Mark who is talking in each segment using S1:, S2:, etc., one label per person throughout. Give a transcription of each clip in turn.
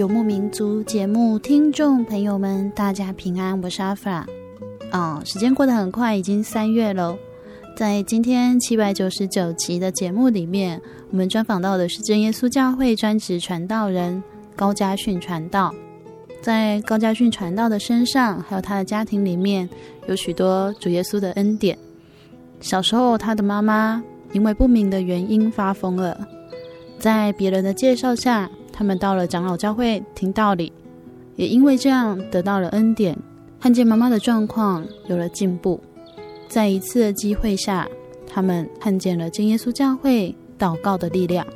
S1: 游牧民族节目，听众朋友们，大家平安，我是阿弗拉。哦，时间过得很快，已经三月了。在今天七百九十九集的节目里面，我们专访到的是真耶稣教会专职传道人高家训传道。在高家训传道的身上，还有他的家庭里面，有许多主耶稣的恩典。小时候，他的妈妈因为不明的原因发疯了。在别人的介绍下，他们到了长老教会听道理，也因为这样得到了恩典，看见妈妈的状况有了进步。在一次的机会下，他们看见了真耶稣教会祷告的力量。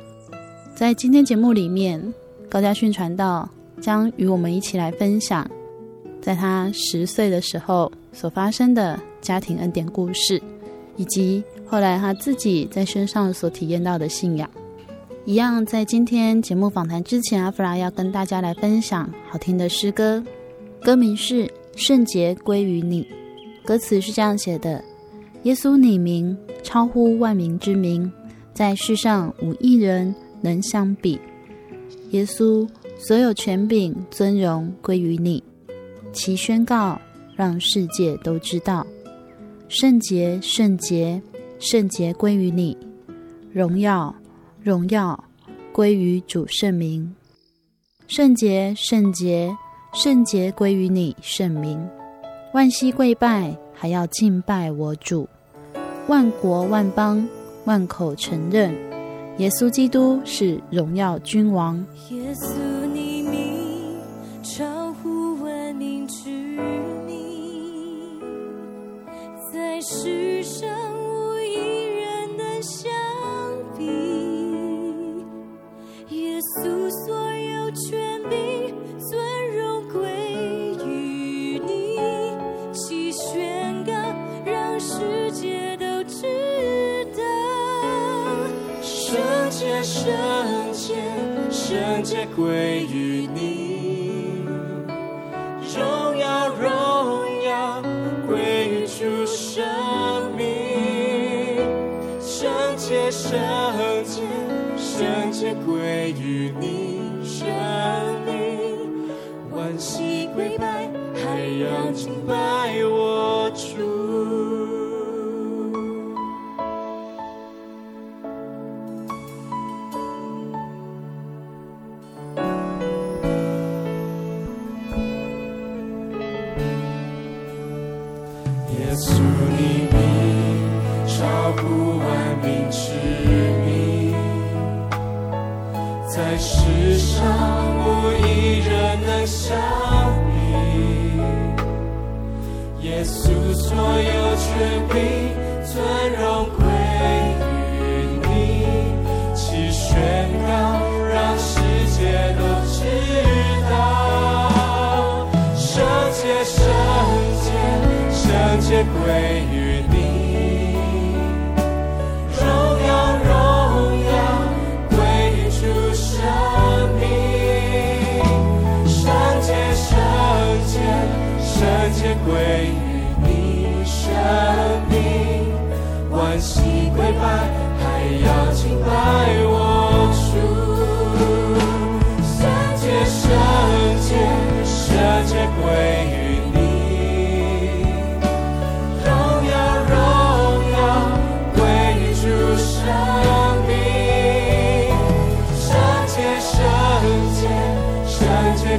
S1: 在今天节目里面，高家训传道将与我们一起来分享，在他十岁的时候所发生的家庭恩典故事，以及后来他自己在身上所体验到的信仰。一样，在今天节目访谈之前，阿弗拉要跟大家来分享好听的诗歌，歌名是《圣洁归于你》，歌词是这样写的：耶稣你名超乎万名之名，在世上无一人能相比。耶稣所有权柄尊荣归于你，其宣告让世界都知道，圣洁圣洁圣洁归于你，荣耀。荣耀归于主圣名，圣洁圣洁圣洁归于你圣名，万膝跪拜，还要敬拜我主，万国万邦万口承认，耶稣基督是荣耀君王。
S2: 耶稣你名超乎万名之名，在世上。圣洁，圣洁归于你。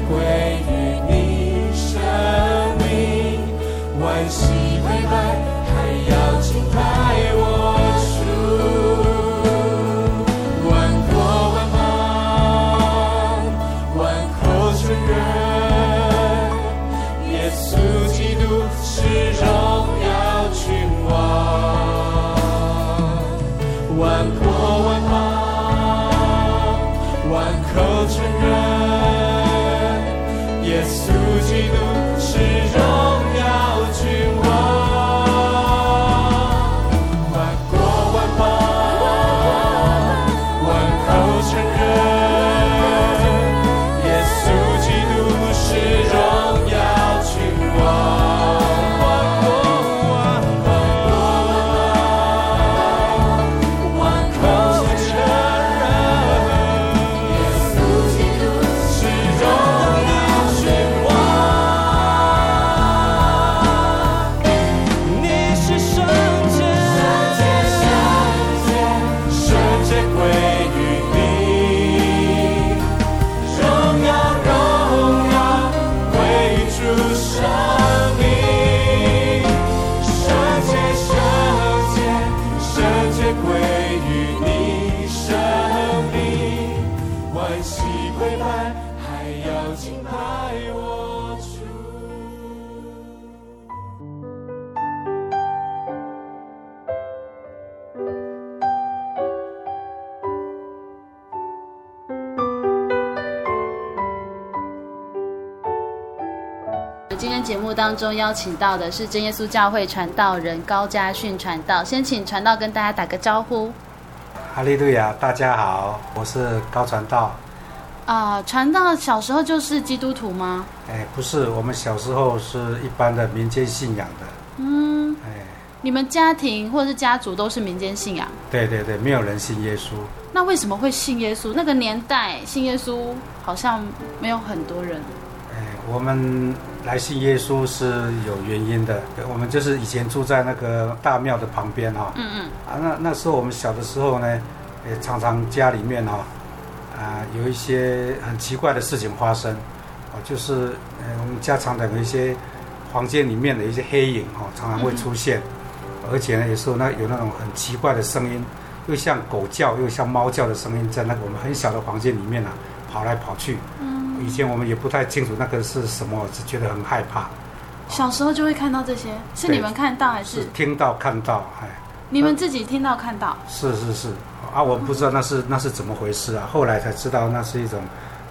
S2: 今节目当中邀请到的是真耶稣教会传道人高家训传道，先请传道跟大家打个招呼。
S3: 哈利路亚，大家好，我是高传道。
S2: 啊、呃，传道小时候就是基督徒吗？
S3: 哎，不是，我们小时候是一般的民间信仰的。
S2: 嗯，哎，你们家庭或者是家族都是民间信仰？
S3: 对对对，没有人信耶稣。
S2: 那为什么会信耶稣？那个年代信耶稣好像没有很多人。
S3: 哎，我们。来信耶稣是有原因的，我们就是以前住在那个大庙的旁边哈，嗯嗯，啊那那时候我们小的时候呢，也常常家里面哈，啊有一些很奇怪的事情发生，啊就是呃我们家常的有一些房间里面的一些黑影哈，常常会出现，嗯、而且呢有时候那有那种很奇怪的声音，又像狗叫又像猫叫的声音，在那个我们很小的房间里面呢、啊、跑来跑去。嗯以前我们也不太清楚那个是什么，只觉得很害怕。
S2: 小时候就会看到这些，是你们看到还是？
S3: 是听到看到？哎，
S2: 你们自己听到看到？
S3: 是是是啊，我不知道那是那是怎么回事啊，后来才知道那是一种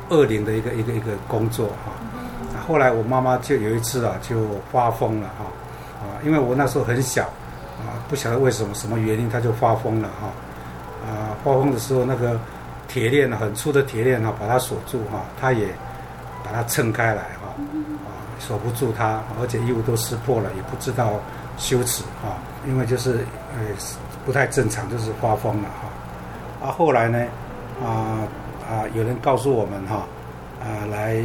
S3: 恶灵的一个一个一个工作哈。啊，后来我妈妈就有一次啊就发疯了哈啊，因为我那时候很小啊，不晓得为什么什么原因，她就发疯了哈啊，发疯的时候那个。铁链很粗的铁链哈，把它锁住哈，它也把它撑开来哈，啊，锁不住它，而且衣服都撕破了，也不知道羞耻哈，因为就是呃不太正常，就是发疯了哈。啊，后来呢，啊啊，有人告诉我们哈，啊，来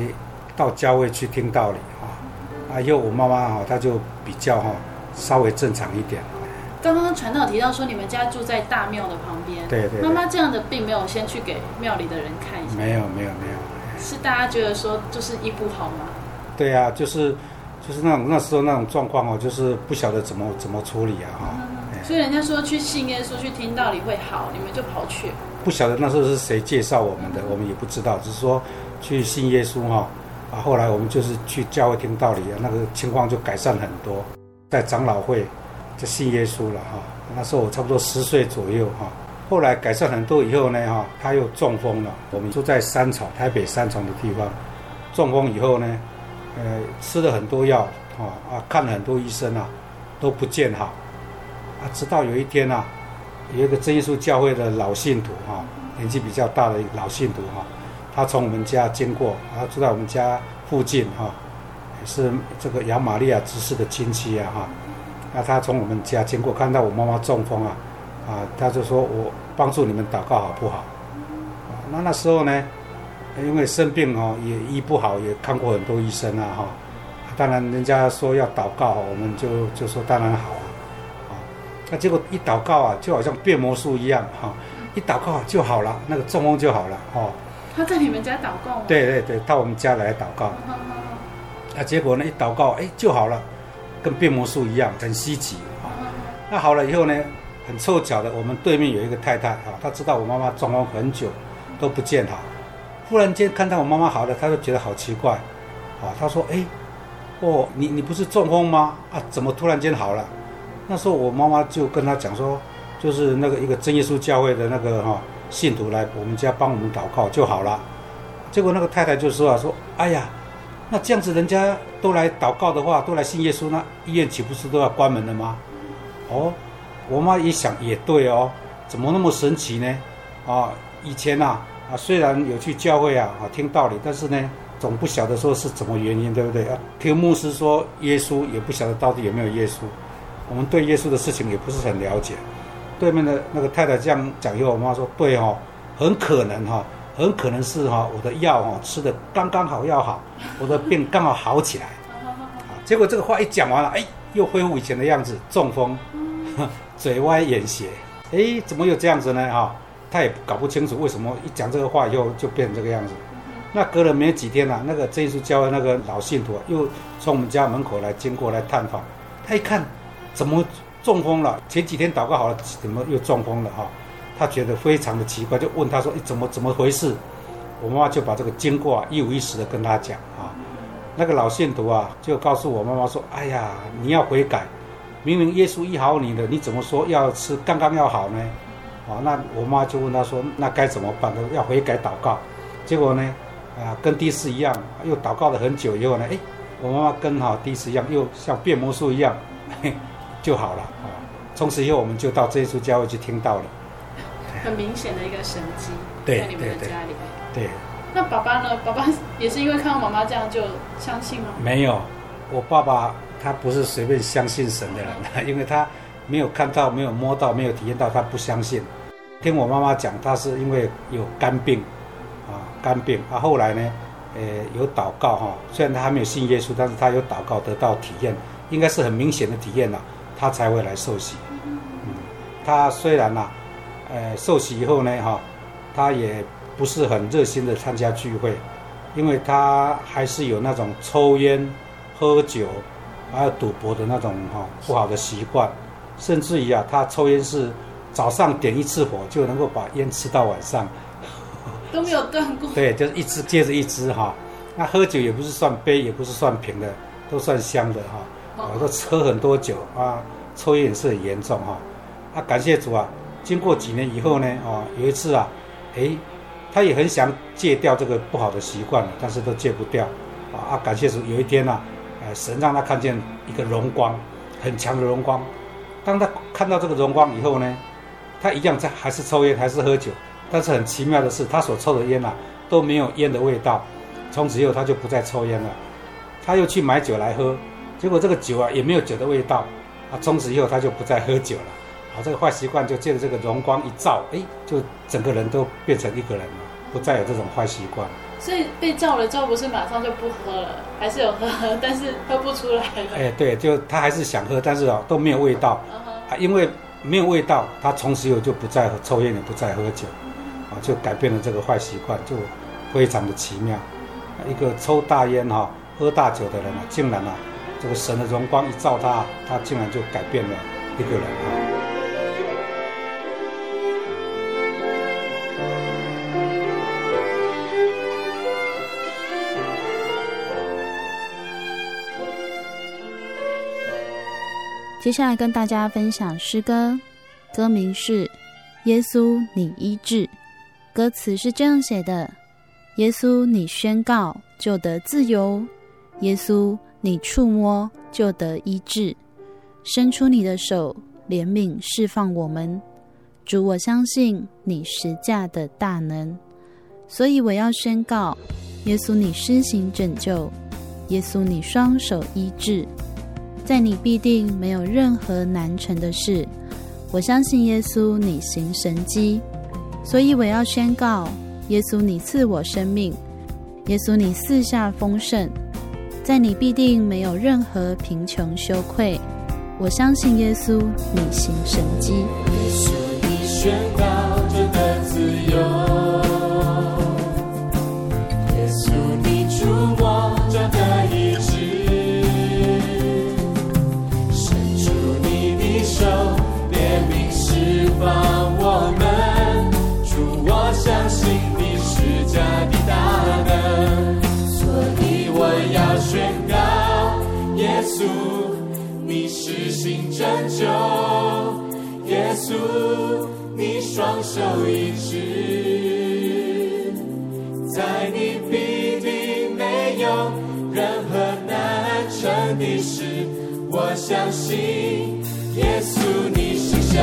S3: 到教会去听道理哈，啊，因为我妈妈哈，她就比较哈稍微正常一点。
S2: 刚刚传道提到说，你们家住在大庙的旁边。
S3: 对，对对。
S2: 妈妈这样的病没有先去给庙里的人看一下。
S3: 没有没有没有。
S2: 是大家觉得说，就是医不好吗？
S3: 对啊，就是就是那种那时候那种状况哦，就是不晓得怎么怎么处理啊哈。
S2: 所以人家说去信耶稣去听道理会好，你们就跑去。
S3: 不晓得那时候是谁介绍我们的，我们也不知道，只是说去信耶稣哈。啊，后来我们就是去教会听道理啊，那个情况就改善很多，在长老会。就信耶稣了哈，那时候我差不多十岁左右哈。后来改善很多以后呢哈，他又中风了。我们住在三重，台北三重的地方，中风以后呢，呃，吃了很多药啊啊，看了很多医生啊，都不见好啊。直到有一天啊，有一个真耶稣教会的老信徒哈，年纪比较大的一个老信徒哈，他从我们家经过，他住在我们家附近哈，也是这个亚玛利亚执事的亲戚啊哈。那他从我们家经过，看到我妈妈中风啊，啊，他就说我帮助你们祷告好不好？啊，那那时候呢，因为生病哦，也医不好，也看过很多医生啊哈。当然人家说要祷告，我们就就说当然好啊。啊，那结果一祷告啊，就好像变魔术一样哈，一祷告就好了，那个中风就好了哦。
S1: 他在你们家祷告吗？
S3: 对对对，到我们家来祷告。那结果呢，一祷告哎就好了，跟变魔术一样，很稀奇啊。那好了以后呢？很凑巧的，我们对面有一个太太啊，她知道我妈妈中风很久都不见好，忽然间看到我妈妈好了，她就觉得好奇怪，啊，她说：“哎，哦，你你不是中风吗？啊，怎么突然间好了？”那时候我妈妈就跟她讲说，就是那个一个真耶稣教会的那个哈信徒来我们家帮我们祷告就好了。结果那个太太就说啊，说：“哎呀，那这样子人家都来祷告的话，都来信耶稣，那医院岂不是都要关门了吗？”哦。我妈一想也对哦，怎么那么神奇呢？啊，以前呐啊，啊，虽然有去教会啊啊听道理，但是呢，总不晓得说是怎么原因，对不对啊？听牧师说耶稣，也不晓得到底有没有耶稣。我们对耶稣的事情也不是很了解。对面的那个太太这样讲以后，我妈说对哦，很可能哈，很可能是哈，我的药哈吃的刚刚好要好，我的病刚好好起来。啊，结果这个话一讲完了，哎，又恢复以前的样子，中风。嘴歪眼斜，哎，怎么又这样子呢？哈、哦，他也搞不清楚为什么一讲这个话以后就变成这个样子。那隔了没几天呢、啊，那个这次教会那个老信徒、啊、又从我们家门口来经过来探访，他一看怎么中风了？前几天祷告好了，怎么又中风了？哈、哦，他觉得非常的奇怪，就问他说：“哎，怎么怎么回事？”我妈妈就把这个经过啊一五一十的跟他讲啊。那个老信徒啊就告诉我妈妈说：“哎呀，你要悔改。”明明耶稣医好你了，你怎么说要吃刚刚要好呢？啊，那我妈就问他说：“那该怎么办呢？要悔改祷告。”结果呢，啊，跟第一次一样，又祷告了很久以后呢，哎，我妈妈跟好第一次一样，又像变魔术一样，嘿，就好了。啊，从此以后我们就到这一处教会去听到了。
S1: 很明显的一个神
S3: 迹，
S1: 在你们的家里面。
S3: 对。对
S1: 那爸爸呢？爸爸也是因为看到妈妈这样就相信吗？
S3: 没有，我爸爸。他不是随便相信神的人，因为他没有看到、没有摸到、没有体验到，他不相信。听我妈妈讲，他是因为有肝病，啊，肝病。他、啊、后来呢，呃，有祷告哈，虽然他还没有信耶稣，但是他有祷告得到体验，应该是很明显的体验了，他才会来受洗。嗯，他虽然呐，呃，受洗以后呢，哈，他也不是很热心的参加聚会，因为他还是有那种抽烟、喝酒。还有赌博的那种哈不好的习惯，甚至于啊，他抽烟是早上点一次火就能够把烟吃到晚上，
S1: 都没有断过。
S3: 对，就是一支接着一支哈。那喝酒也不是算杯，也不是算瓶的，都算香的哈。我都喝很多酒啊，抽烟也是很严重哈。啊，感谢主啊！经过几年以后呢，啊，有一次啊，诶，他也很想戒掉这个不好的习惯，但是都戒不掉。啊啊，感谢主，有一天啊。神让他看见一个荣光，很强的荣光。当他看到这个荣光以后呢，他一样在还是抽烟，还是喝酒。但是很奇妙的是，他所抽的烟啊都没有烟的味道。从此以后，他就不再抽烟了。他又去买酒来喝，结果这个酒啊也没有酒的味道。啊，从此以后他就不再喝酒了。啊，这个坏习惯就借着这个荣光一照，哎，就整个人都变成一个人了，不再有这种坏习惯。
S1: 所以被照了之后，不是马上就不喝了，还是有喝，但是喝不出来了。
S3: 哎，对，就他还是想喝，但是哦都没有味道。啊，因为没有味道，他从此以后就不再抽烟，也不再喝酒，啊，就改变了这个坏习惯，就非常的奇妙。一个抽大烟哈、喝大酒的人啊，竟然啊，这个神的荣光一照他，他竟然就改变了一个人啊。
S1: 接下来跟大家分享诗歌，歌名是《耶稣你医治》，歌词是这样写的：耶稣你宣告就得自由，耶稣你触摸就得医治，伸出你的手怜悯释放我们，主我相信你实价的大能，所以我要宣告：耶稣你施行拯救，耶稣你双手医治。在你必定没有任何难成的事，我相信耶稣，你行神迹，所以我要宣告：耶稣，你赐我生命；耶稣，你赐下丰盛，在你必定没有任何贫穷羞愧。我相信耶稣，你行神迹。
S2: 耶稣，你宣告救；耶稣，你双手一直，在你必定没有任何难成的事。我相信耶稣，你是神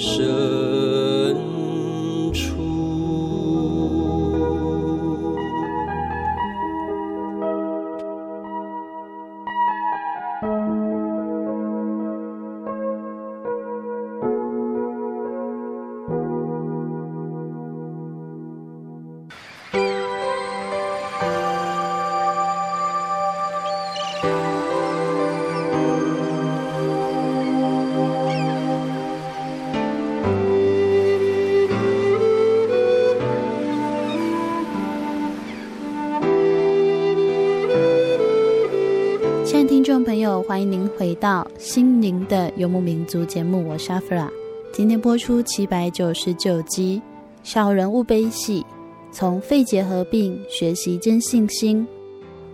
S1: 欢回到《心灵的游牧民族》节目，我是阿弗拉。今天播出七百九十九集《小人物悲喜》，从肺结核病学习真信心。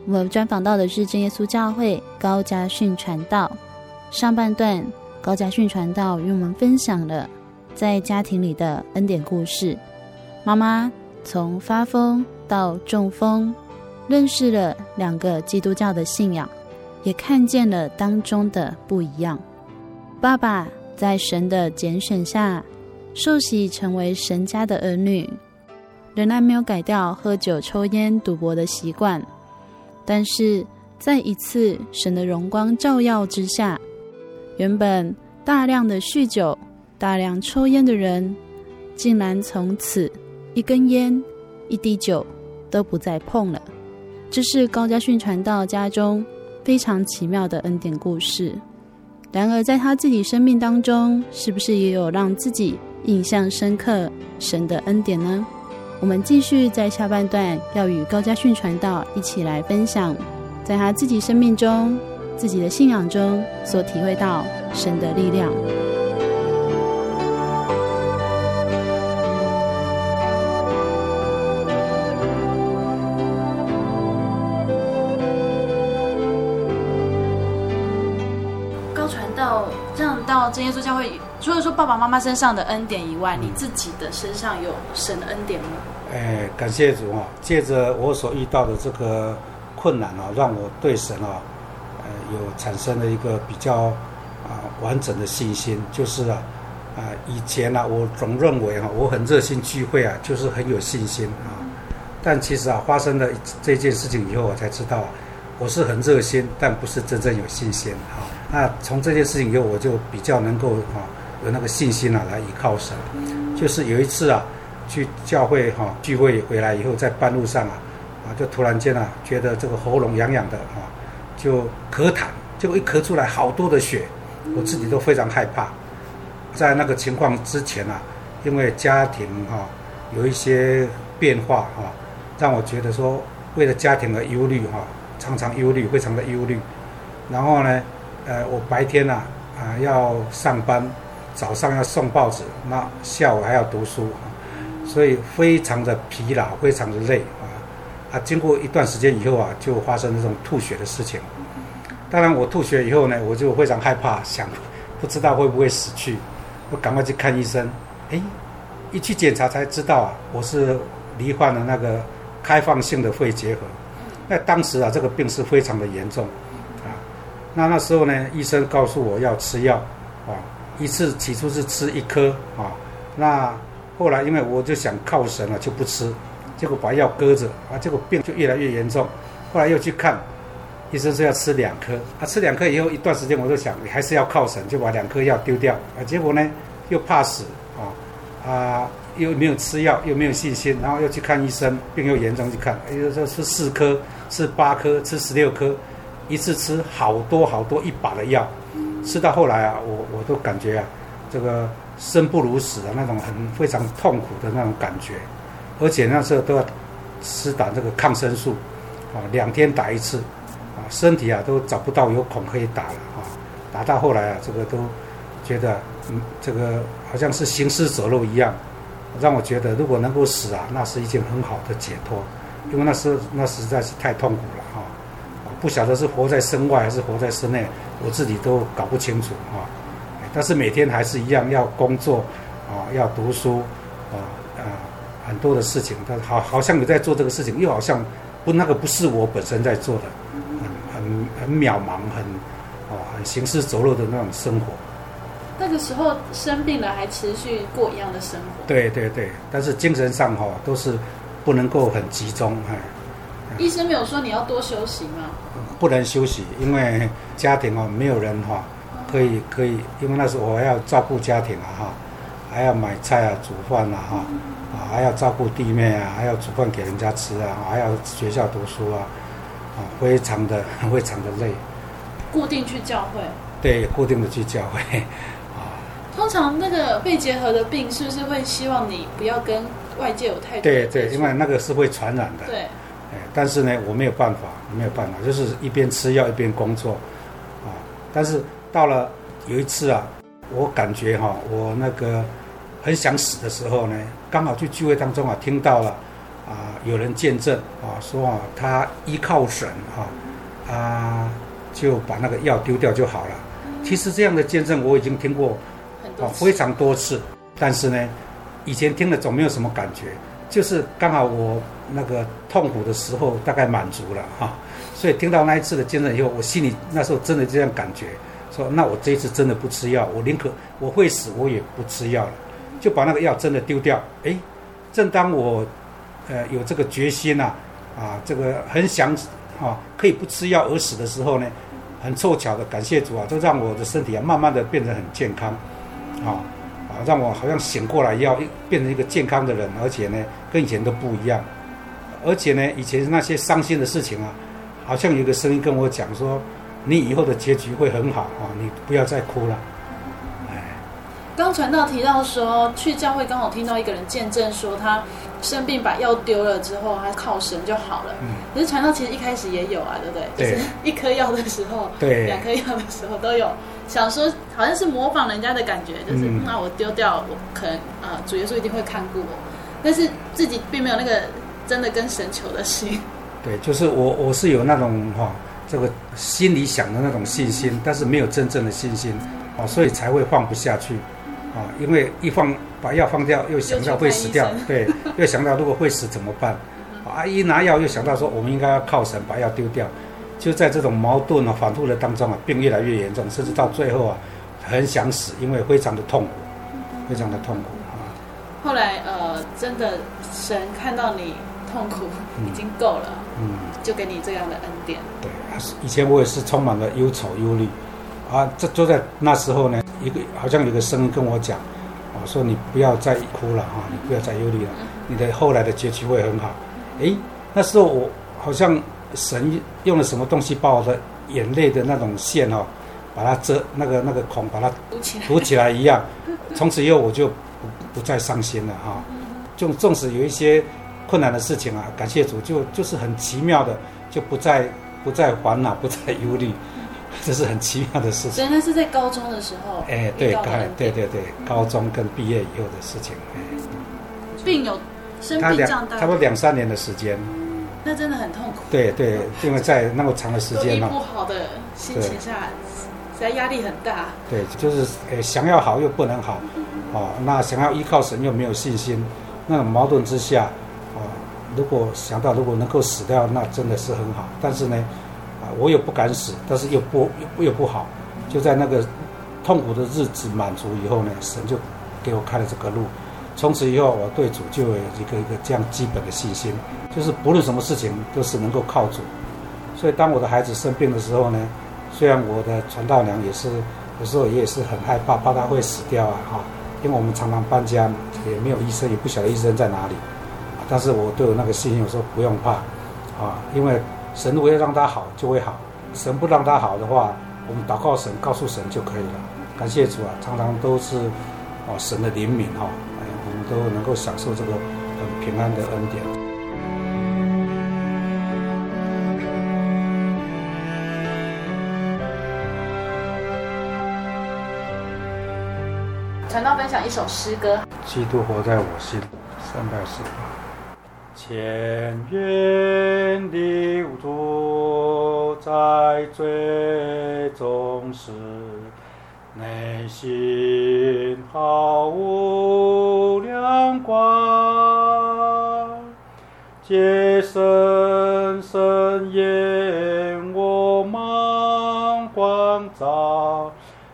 S1: 我们专访到的是真耶稣教会高家训传道。上半段，高家训传道与我们分享了在家庭里的恩典故事。妈妈从发疯到中风，认识了两个基督教的信仰。也看见了当中的不一样。爸爸在神的拣选下受洗成为神家的儿女，仍然没有改掉喝酒、抽烟、赌博的习惯。但是在一次神的荣光照耀之下，原本大量的酗酒、大量抽烟的人，竟然从此一根烟、一滴酒都不再碰了。这是高家训传道家中。非常奇妙的恩典故事。然而，在他自己生命当中，是不是也有让自己印象深刻神的恩典呢？我们继续在下半段要与高家训传道一起来分享，在他自己生命中、自己的信仰中所体会到神的力量。教会除了说爸爸妈妈身上的恩典以外，你自己的身上有神的恩典吗？
S3: 哎，感谢主啊！借着我所遇到的这个困难啊，让我对神啊，呃，有产生了一个比较啊完整的信心。就是啊，啊以前啊，我总认为啊，我很热心聚会啊，就是很有信心啊。但其实啊，发生了这件事情以后，我才知道，我是很热心，但不是真正有信心哈。那从这件事情以后，我就比较能够哈有那个信心啊，来依靠神。就是有一次啊，去教会哈聚会回来以后，在半路上啊，啊就突然间啊，觉得这个喉咙痒痒的啊，就咳痰，结果一咳出来好多的血，我自己都非常害怕。在那个情况之前啊，因为家庭哈有一些变化哈，让我觉得说为了家庭而忧虑哈，常常忧虑，非常的忧虑。然后呢，呃，我白天呐，啊，啊要上班，早上要送报纸，那下午还要读书，所以非常的疲劳，非常的累啊。啊，经过一段时间以后啊，就发生这种吐血的事情。当然，我吐血以后呢，我就非常害怕，想不知道会不会死去，我赶快去看医生。哎，一去检查才知道啊，我是罹患了那个开放性的肺结核。那当时啊，这个病是非常的严重。啊那那时候呢，医生告诉我要吃药，啊，一次起初是吃一颗，啊，那后来因为我就想靠神了，就不吃，结果把药搁着，啊，结果病就越来越严重，后来又去看，医生说要吃两颗，啊，吃两颗以后一段时间我就想，你还是要靠神，就把两颗药丢掉，啊，结果呢又怕死，啊，啊，又没有吃药，又没有信心，然后又去看医生，病又严重去看，哎呦，这吃四颗，吃八颗，吃十六颗，一次吃好多好多一把的药，吃到后来啊，我我都感觉啊，这个生不如死的那种很非常痛苦的那种感觉，而且那时候都要吃打这个抗生素，啊，两天打一次，啊，身体啊都找不到有孔可以打了啊，打到后来啊，这个都觉得嗯，这个好像是行尸走肉一样。让我觉得，如果能够死啊，那是一件很好的解脱，因为那是那实在是太痛苦了哈，不晓得是活在身外还是活在身内，我自己都搞不清楚啊。但是每天还是一样要工作啊，要读书啊啊，很多的事情，但好好像你在做这个事情，又好像不那个不是我本身在做的，很很很渺茫，很啊很行尸走肉的那种生活。
S4: 那个时候生病了，还持续过一样的生活。
S3: 对对对，但是精神上哈都是不能够很集中哎。
S4: 医生没有说你要多休息吗？
S3: 不能休息，因为家庭哦没有人哈可以可以，因为那时候我还要照顾家庭啊哈，还要买菜啊、煮饭啊哈啊，还要照顾弟妹啊，还要煮饭给人家吃啊，还要学校读书啊啊，非常的 非常的累。
S4: 固定去教会。
S3: 对，固定的去教会。
S4: 通常那个肺结核的病是不是会希望你不要跟外界有太多？
S3: 对对，因为那个是会传染的。
S4: 对。
S3: 哎，但是呢，我没有办法，没有办法，就是一边吃药一边工作，啊。但是到了有一次啊，我感觉哈、啊，我那个很想死的时候呢，刚好去聚会当中啊，听到了啊，有人见证啊，说啊，他依靠神啊，啊，就把那个药丢掉就好了。其实这样的见证我已经听过。啊，非常多次，但是呢，以前听了总没有什么感觉，就是刚好我那个痛苦的时候大概满足了哈，所以听到那一次的见证以后，我心里那时候真的这样感觉，说那我这一次真的不吃药，我宁可我会死我也不吃药了，就把那个药真的丢掉。哎，正当我呃有这个决心呐，啊，这个很想啊可以不吃药而死的时候呢，很凑巧的感谢主啊，就让我的身体啊慢慢的变得很健康。啊啊，让我好像醒过来，要变成一个健康的人，而且呢，跟以前都不一样。而且呢，以前那些伤心的事情啊，好像有个声音跟我讲说，你以后的结局会很好啊，你不要再哭了。哎，
S4: 刚传道提到说，去教会刚好听到一个人见证说，他生病把药丢了之后，他靠神就好了。嗯，可是传道其实一开始也有啊，对不对？
S3: 对。
S4: 就是一颗药的时候，
S3: 对，
S4: 两颗药的时候都有。想说好像是模仿人家的感觉，就是、嗯、那我丢掉，我可能啊、呃，主耶稣一定会看顾我，但是自己并没有那个真的跟神求的心。
S3: 对，就是我我是有那种哈、哦，这个心里想的那种信心，但是没有真正的信心，啊、哦，所以才会放不下去，啊、哦，因为一放把药放掉，又想到会死掉，对，又想到如果会死怎么办？啊，一拿药又想到说我们应该要靠神把药丢掉。就在这种矛盾啊、反复的当中啊，病越来越严重，甚至到最后啊，很想死，因为非常的痛苦，非常的痛苦啊。
S4: 后来呃，真的神看到你痛苦已经够了，嗯，就给你这样的恩典。
S3: 对，以前我也是充满了忧愁忧虑啊，这就在那时候呢，一个好像有个声音跟我讲，啊，说你不要再哭了啊，你不要再忧虑了，你的后来的结局会很好。诶，那时候我好像。神用了什么东西把我的眼泪的那种线哦，把它遮那个那个孔，把它堵起来，堵起来一样。从此以后我就不不再伤心了哈。就纵使有一些困难的事情啊，感谢主，就就是很奇妙的，就不再不再烦恼，不再忧虑，这是很奇妙的事情。
S4: 所以那是在高中的时候，
S3: 哎，对，高对对对，高中跟毕业以后的事情。哎，
S4: 病有生病这样大，
S3: 差不多两三年的时间。
S4: 那真的很痛苦。
S3: 对对，因为在那么长的时间嘛，
S4: 不好的心情下，实在压力很大。
S3: 对，就是诶，想要好又不能好，哦，那想要依靠神又没有信心，那种矛盾之下，哦，如果想到如果能够死掉，那真的是很好。但是呢，我又不敢死，但是又不又不好，就在那个痛苦的日子满足以后呢，神就给我开了这个路。从此以后，我对主就有一个一个这样基本的信心，就是不论什么事情都是能够靠主。所以当我的孩子生病的时候呢，虽然我的传道娘也是有时候也是很害怕，怕他会死掉啊，哈，因为我们常常搬家嘛，也没有医生，也不晓得医生在哪里。但是我对我那个信心，我说不用怕，啊，因为神如果要让他好，就会好；神不让他好的话，我们祷告神，告诉神就可以了。感谢主啊，常常都是哦神的怜悯哈，哎，我们都能够享受这个很平安的恩典。
S1: 传道分享一首诗歌，
S3: 基督活在我心，三百四十八。千元的主在最终时，内心毫无亮光，借深深眼我盲光照，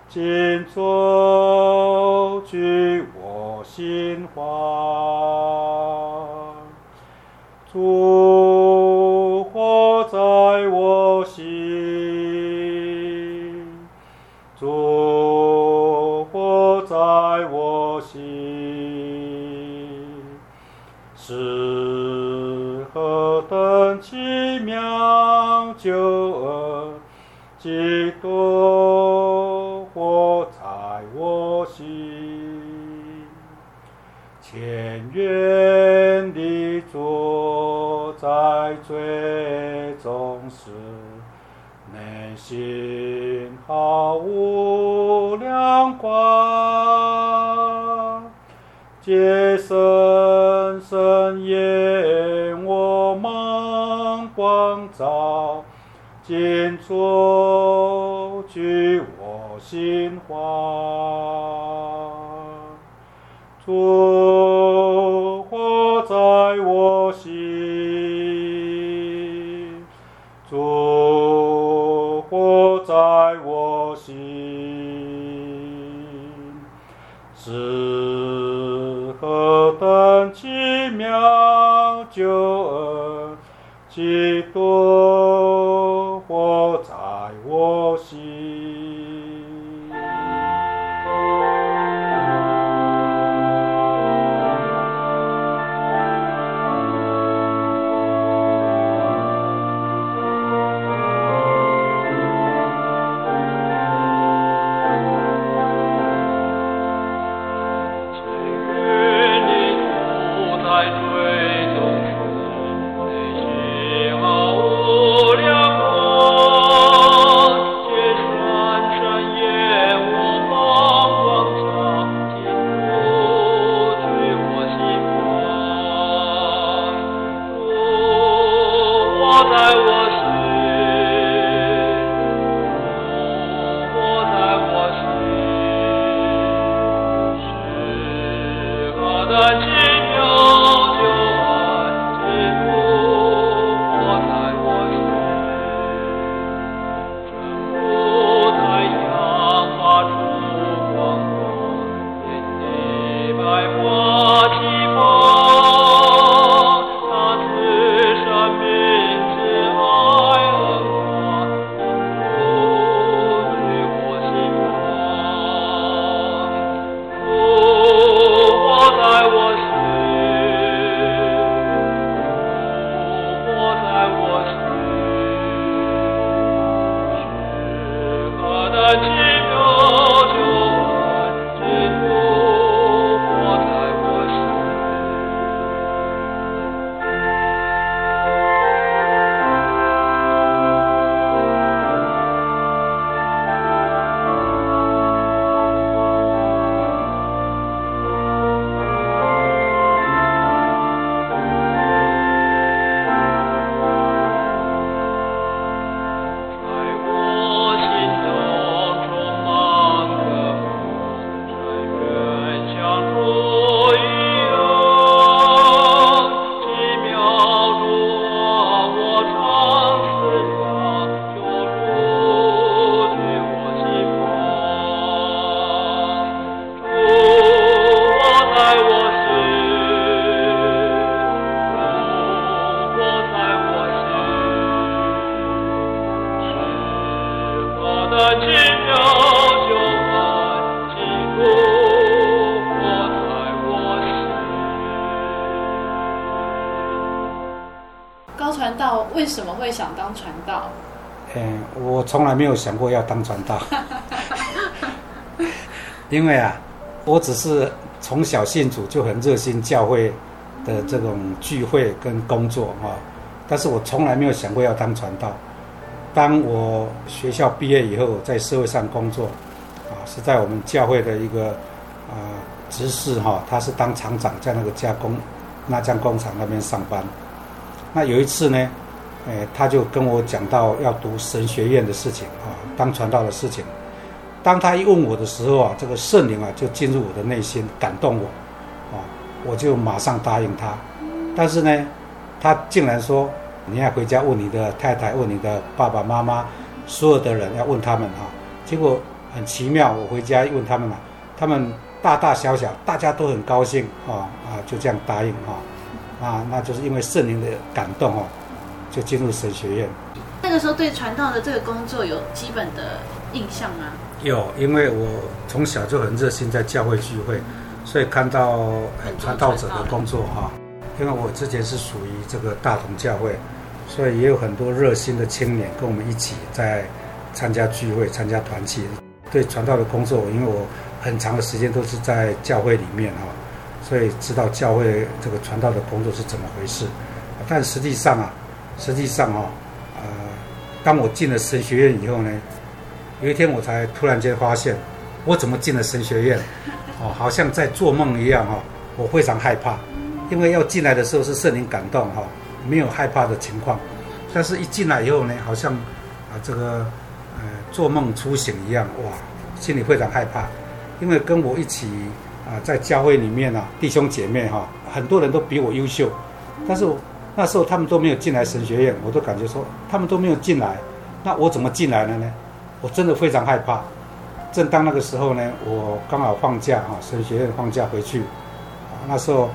S3: 今作具我心救恩！基督活在我心，千元的主。在最终时，内心毫无亮光，借深深眼我盲光照，今作具我心怀，主活在我心。在我心，是何等奇妙救恩！基督从来没有想过要当传道，因为啊，我只是从小信主就很热心教会的这种聚会跟工作啊，但是我从来没有想过要当传道。当我学校毕业以后，在社会上工作，啊，是在我们教会的一个啊执事哈，他是当厂长，在那个加工那家工厂那边上班。那有一次呢，哎，他就跟我讲到要读神学院的事情啊，当传道的事情。当他一问我的时候啊，这个圣灵啊就进入我的内心，感动我，啊，我就马上答应他。但是呢，他竟然说。你要回家问你的太太，问你的爸爸妈妈，所有的人要问他们啊。结果很奇妙，我回家一问他们嘛，他们大大小小大家都很高兴啊啊，就这样答应啊。啊，那就是因为圣灵的感动哦，就进入神学院。
S1: 那个时候对传道的这个工作有基本的印象吗？
S3: 有，因为我从小就很热心在教会聚会，所以看到传道者的工作哈。因为我之前是属于这个大同教会。所以也有很多热心的青年跟我们一起在参加聚会、参加团契。对传道的工作，因为我很长的时间都是在教会里面哈，所以知道教会这个传道的工作是怎么回事。但实际上啊，实际上哈，呃，当我进了神学院以后呢，有一天我才突然间发现，我怎么进了神学院？哦，好像在做梦一样哈，我非常害怕，因为要进来的时候是圣灵感动哈。没有害怕的情况，但是一进来以后呢，好像啊这个呃做梦初醒一样，哇，心里非常害怕，因为跟我一起啊在教会里面啊弟兄姐妹哈、啊，很多人都比我优秀，但是我那时候他们都没有进来神学院，我都感觉说他们都没有进来，那我怎么进来了呢？我真的非常害怕。正当那个时候呢，我刚好放假哈、神学院放假回去，那时候。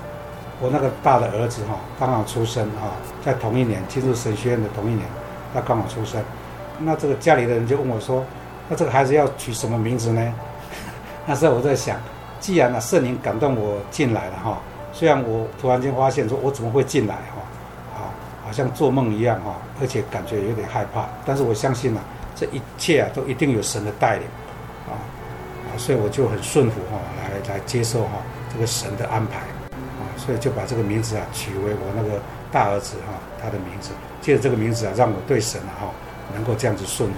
S3: 我那个大的儿子哈，刚好出生哈，在同一年进入神学院的同一年，他刚好出生。那这个家里的人就问我说：“那这个孩子要取什么名字呢？” 那时候我在想，既然呢圣灵感动我进来了哈，虽然我突然间发现说我怎么会进来哈，好像做梦一样哈，而且感觉有点害怕，但是我相信啊，这一切啊都一定有神的带领，啊，所以我就很顺服哈，来来接受哈这个神的安排啊。所以就把这个名字啊取为我那个大儿子哈、他的名字，借着这个名字啊，让我对神啊哈能够这样子顺服。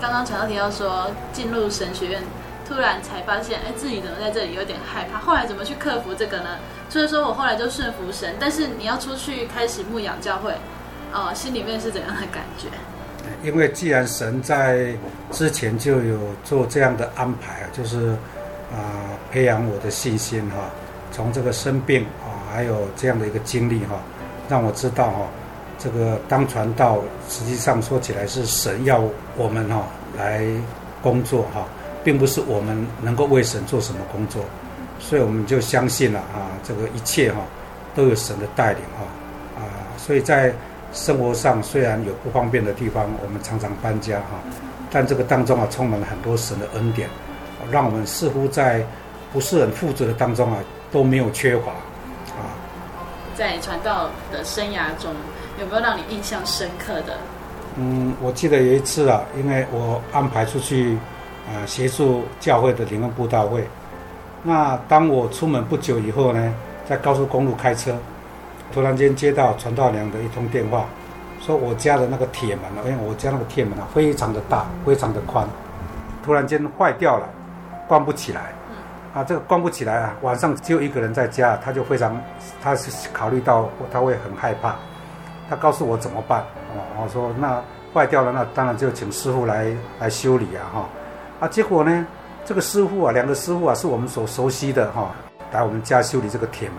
S1: 刚刚传道提到说，进入神学院，突然才发现，哎，自己怎么在这里有点害怕？后来怎么去克服这个呢？所以说我后来就顺服神，但是你要出去开始牧养教会，哦，心里面是怎样的感觉？
S3: 因为既然神在之前就有做这样的安排，就是啊、培养我的信心哈。从这个生病啊，还有这样的一个经历哈，让我知道哈，这个当传道实际上说起来是神要我们哈来工作哈，并不是我们能够为神做什么工作，所以我们就相信了啊，这个一切哈都有神的带领哈啊，所以在生活上虽然有不方便的地方，我们常常搬家哈，但这个当中啊充满了很多神的恩典，让我们似乎在不是很富足的当中啊。都没有缺乏，啊，
S1: 在传道的生涯中，有没有让你印象深刻的？
S3: 嗯，我记得有一次啊，因为我安排出去啊协助教会的灵恩布道会，那当我出门不久以后呢，在高速公路开车，突然间接到传道娘的一通电话，说我家的那个铁门啊，因为我家那个铁门啊非常的大，非常的宽，突然间坏掉了，关不起来。啊，这个关不起来啊！晚上只有一个人在家，他就非常，他是考虑到他会很害怕，他告诉我怎么办？哦，我说那坏掉了，那当然就请师傅来来修理啊！哈，啊，结果呢，这个师傅啊，两个师傅啊，是我们所熟悉的哈，来我们家修理这个铁门，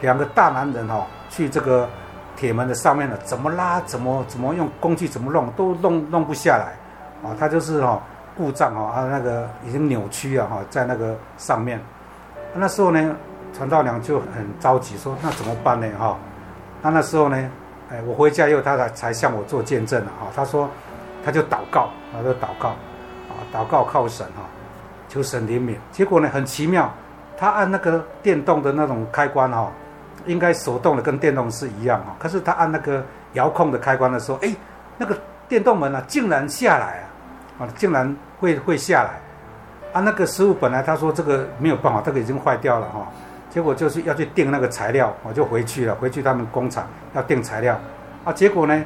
S3: 两个大男人哈，去这个铁门的上面呢，怎么拉，怎么怎么用工具，怎么弄，都弄弄不下来，啊，他就是哈。故障哈，啊，那个已经扭曲啊哈，在那个上面。那时候呢，传道娘就很着急，说：“那怎么办呢？哈，那那时候呢，哎，我回家以后，他才才向我做见证了哈。他说，他就祷告，他就祷告，啊，祷告靠神哈，求神怜悯。结果呢，很奇妙，他按那个电动的那种开关哈，应该手动的跟电动是一样哈，可是他按那个遥控的开关的时候，哎，那个电动门啊竟然下来啊，啊竟然会会下来，啊那个师傅本来他说这个没有办法，这个已经坏掉了哈，结果就是要去订那个材料，我就回去了，回去他们工厂要订材料，啊结果呢，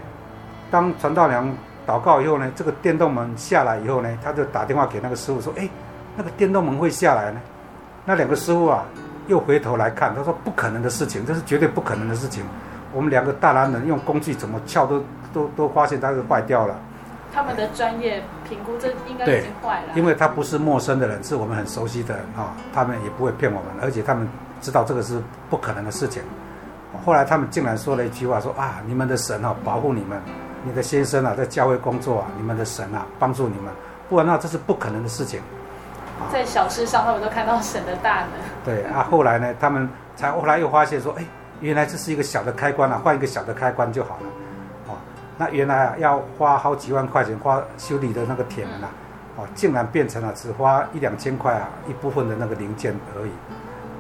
S3: 当传道娘祷告以后呢，这个电动门下来以后呢，他就打电话给那个师傅说，哎，那个电动门会下来呢？那两个师傅啊，又回头来看，他说不可能的事情，这是绝对不可能的事情。我们两个大男人用工具怎么撬都都都发现它是坏掉了。
S1: 他们的专业评估，这应该已经坏了。
S3: 因为他不是陌生的人，是我们很熟悉的啊，他们也不会骗我们，而且他们知道这个是不可能的事情。后来他们竟然说了一句话，说啊，你们的神啊保护你们，你的先生啊在教会工作啊，你们的神啊帮助你们，不然的话这是不可能的事情。
S1: 在小事上，他们都看到神的大能。
S3: 对啊，后来呢，他们才后来又发现说，哎，原来这是一个小的开关啊，换一个小的开关就好了。哦，那原来啊要花好几万块钱花修理的那个铁门啊，哦，竟然变成了只花一两千块啊，一部分的那个零件而已。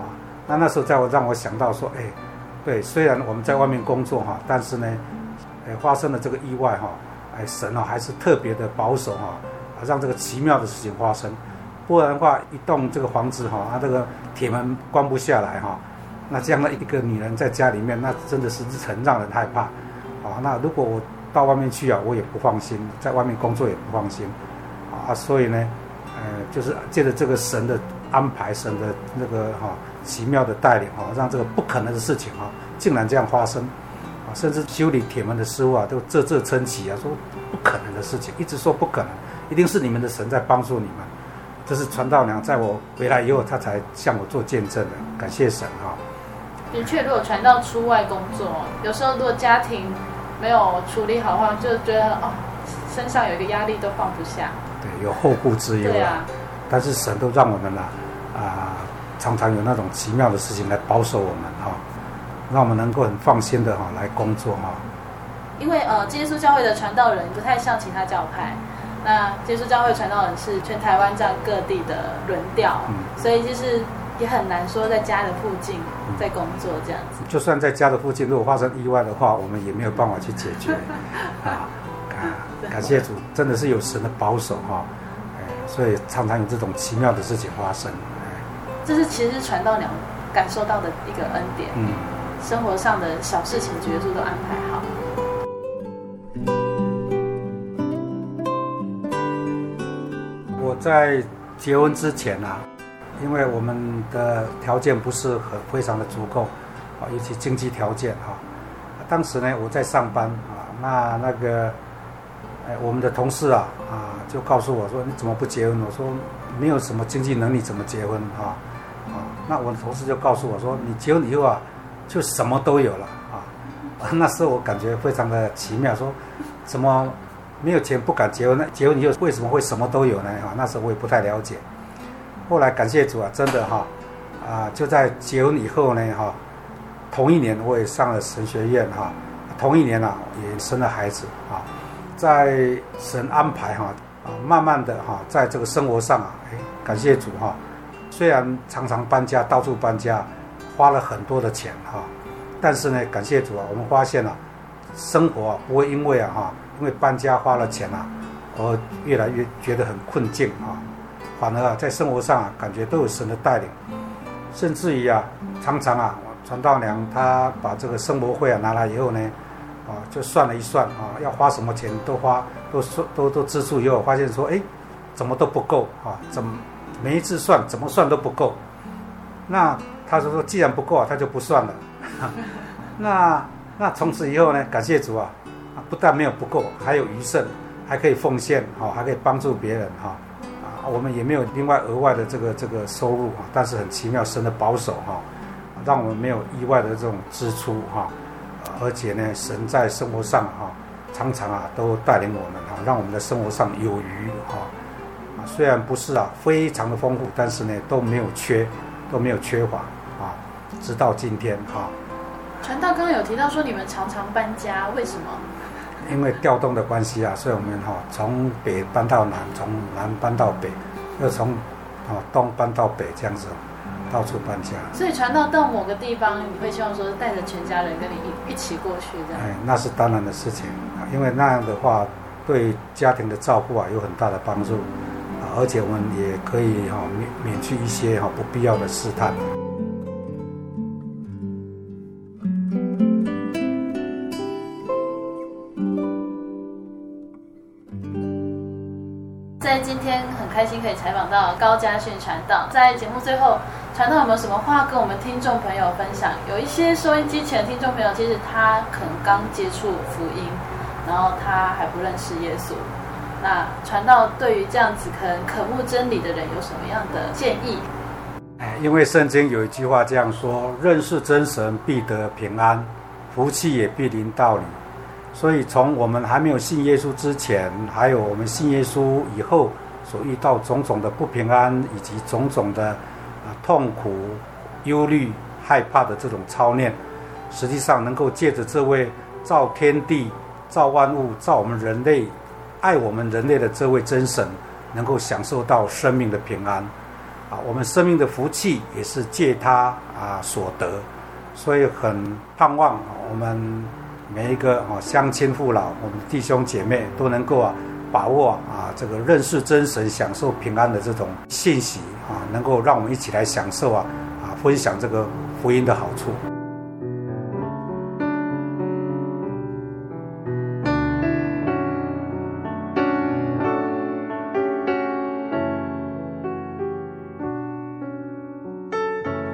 S3: 啊，那那时候在我让我想到说，哎，对，虽然我们在外面工作哈，但是呢，哎，发生了这个意外哈，哎，神啊还是特别的保守哈，让这个奇妙的事情发生。不然的话，一栋这个房子哈，它这个铁门关不下来哈，那这样的一个女人在家里面，那真的是很让人害怕啊。那如果我到外面去啊，我也不放心，在外面工作也不放心啊。所以呢，呃，就是借着这个神的安排，神的那个哈奇妙的带领哈，让这个不可能的事情啊，竟然这样发生啊。甚至修理铁门的师傅啊，都啧啧称奇啊，说不可能的事情，一直说不可能，一定是你们的神在帮助你们。这是传道娘在我回来以后，她才向我做见证的。感谢神哈。
S1: 的确，如果传道出外工作，有时候如果家庭没有处理好的话，就觉得哦，身上有一个压力都放不下。
S3: 对，有后顾之忧。对啊。但是神都让我们呐，啊，常常有那种奇妙的事情来保守我们哈，让我们能够很放心的哈来工作哈。
S1: 因为呃，基督教会的传道人不太像其他教派。那接触教会传道人是全台湾这样各地的轮调，嗯，所以就是也很难说在家的附近在工作这样子。
S3: 就算在家的附近，如果发生意外的话，我们也没有办法去解决。啊，感谢主，真的是有神的保守哈，所以常常有这种奇妙的事情发生。
S1: 这是其实传道娘感受到的一个恩典，嗯，生活上的小事情，角色都安排
S3: 在结婚之前啊，因为我们的条件不是很非常的足够啊，尤其经济条件哈。当时呢，我在上班啊，那那个，哎，我们的同事啊啊，就告诉我说：“你怎么不结婚？”我说：“没有什么经济能力，怎么结婚啊？”啊，那我的同事就告诉我说：“你结婚以后啊，就什么都有了啊。”那时候我感觉非常的奇妙，说怎么？没有钱不敢结婚，那结婚以后为什么会什么都有呢？哈，那时候我也不太了解。后来感谢主啊，真的哈，啊，就在结婚以后呢，哈，同一年我也上了神学院哈，同一年啊也生了孩子啊，在神安排哈，啊，慢慢的哈，在这个生活上啊，感谢主哈，虽然常常搬家，到处搬家，花了很多的钱哈，但是呢，感谢主啊，我们发现了生活啊不会因为啊哈。因为搬家花了钱啊，而越来越觉得很困境啊，反而啊在生活上啊感觉都有神的带领，甚至于啊常常啊传道娘她把这个生活费啊拿来以后呢，啊就算了一算啊要花什么钱都花都算都都支出以后发现说哎怎么都不够啊怎么每一次算怎么算都不够，那他就说既然不够啊他就不算了，那那从此以后呢感谢主啊。不但没有不够，还有余剩，还可以奉献，哈，还可以帮助别人，哈，啊，我们也没有另外额外的这个这个收入，啊，但是很奇妙，神的保守，哈，让我们没有意外的这种支出，哈，而且呢，神在生活上，哈，常常啊都带领我们，哈，让我们的生活上有余，哈，虽然不是啊非常的丰富，但是呢都没有缺，都没有缺乏，啊，直到今天，哈。
S1: 传道刚刚有提到说你们常常搬家，为什么？
S3: 因为调动的关系啊，所以我们哈从北搬到南，从南搬到北，又从啊东搬到北这样子。到处搬家。
S1: 所以传到到某个地方，你会希望说带着全家人跟你一一起过去这样？
S3: 哎，那是当然的事情，因为那样的话对家庭的照顾啊有很大的帮助，啊，而且我们也可以哈免免去一些哈不必要的试探。
S1: 今天很开心可以采访到高嘉训传道，在节目最后，传道有没有什么话跟我们听众朋友分享？有一些收音机前的听众朋友，其实他可能刚接触福音，然后他还不认识耶稣。那传道对于这样子可能渴慕真理的人有什么样的建
S3: 议？因为圣经有一句话这样说：认识真神必得平安，福气也必临到你。所以，从我们还没有信耶稣之前，还有我们信耶稣以后所遇到种种的不平安，以及种种的啊痛苦、忧虑、害怕的这种操练，实际上能够借着这位造天地、造万物、造我们人类、爱我们人类的这位真神，能够享受到生命的平安。啊，我们生命的福气也是借他啊所得，所以很盼望我们。每一个啊乡亲父老，我们的弟兄姐妹都能够啊把握啊这个认识真神、享受平安的这种信息啊，能够让我们一起来享受啊啊分享这个福音的好处。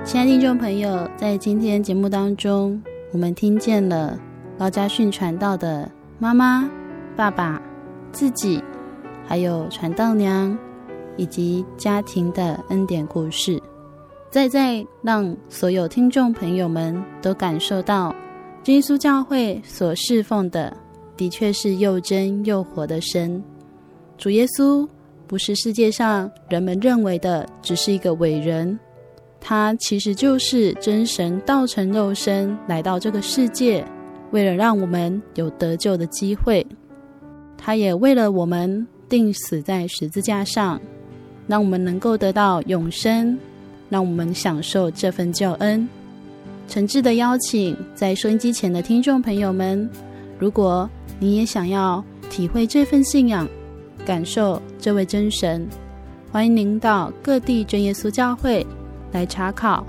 S1: 亲爱的听众朋友，在今天节目当中，我们听见了。高家训传道的妈妈、爸爸、自己，还有传道娘，以及家庭的恩典故事，再再让所有听众朋友们都感受到，耶稣教会所侍奉的，的确是又真又活的神。主耶稣不是世界上人们认为的只是一个伟人，他其实就是真神道成肉身来到这个世界。为了让我们有得救的机会，他也为了我们定死在十字架上，让我们能够得到永生，让我们享受这份救恩。诚挚的邀请，在收音机前的听众朋友们，如果你也想要体会这份信仰，感受这位真神，欢迎您到各地真耶稣教会来查考、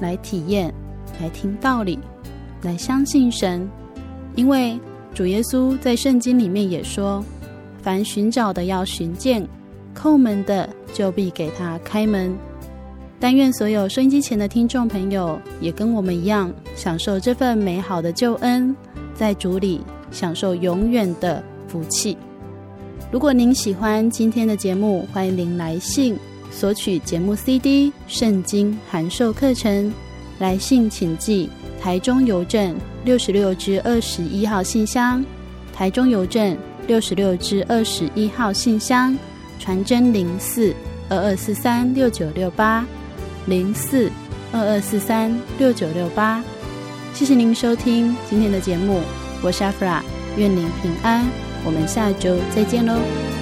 S1: 来体验、来听道理、来相信神。因为主耶稣在圣经里面也说：“凡寻找的要寻见，叩门的就必给他开门。”但愿所有收音机前的听众朋友也跟我们一样，享受这份美好的救恩，在主里享受永远的福气。如果您喜欢今天的节目，欢迎您来信索取节目 CD、圣经函授课程。来信请寄台中邮政六十六支二十一号信箱，台中邮政六十六支二十一号信箱，传真零四二二四三六九六八零四二二四三六九六八。谢谢您收听今天的节目，我是阿弗拉，愿您平安，我们下周再见
S5: 喽。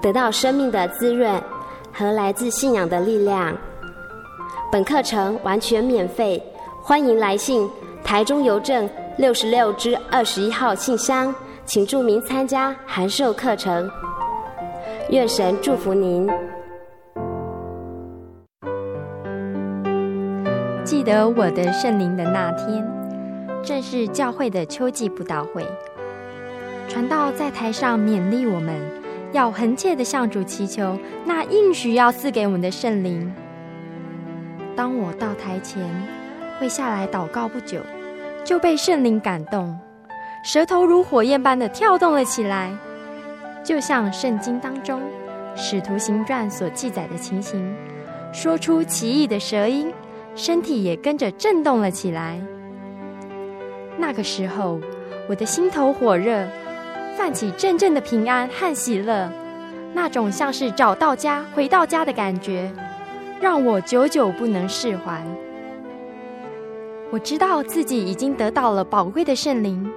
S6: 得到生命的滋润和来自信仰的力量。本课程完全免费，欢迎来信台中邮政六十六支二十一号信箱，请注明参加函授课程。愿神祝福您。
S7: 记得我的圣灵的那天，正是教会的秋季布道会，传道在台上勉励我们，要恒切的向主祈求那应许要赐给我们的圣灵。当我到台前，会下来祷告不久，就被圣灵感动，舌头如火焰般的跳动了起来，就像圣经当中《使徒行传》所记载的情形，说出奇异的舌音，身体也跟着震动了起来。那个时候，我的心头火热，泛起阵阵的平安和喜乐，那种像是找到家、回到家的感觉。让我久久不能释怀。我知道自己已经得到了宝贵的圣灵，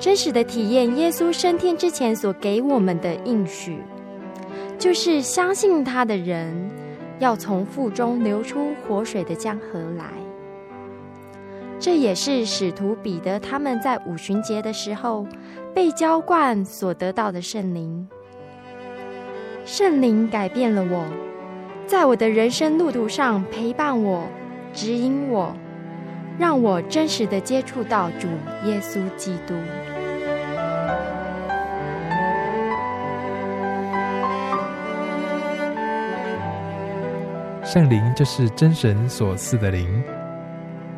S7: 真实的体验耶稣升天之前所给我们的应许，就是相信他的人要从腹中流出活水的江河来。这也是使徒彼得他们在五旬节的时候被浇灌所得到的圣灵。圣灵改变了我。在我的人生路途上陪伴我、指引我，让我真实的接触到主耶稣基督。
S8: 圣灵就是真神所赐的灵。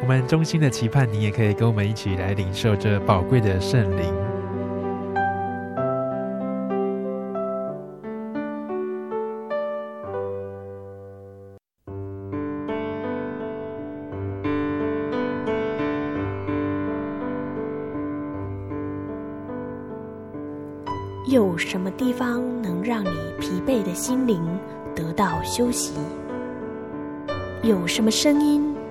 S8: 我们衷心的期盼，你也可以跟我们一起来领受这宝贵的圣灵。
S9: 有什么地方能让你疲惫的心灵得到休息？有什么声音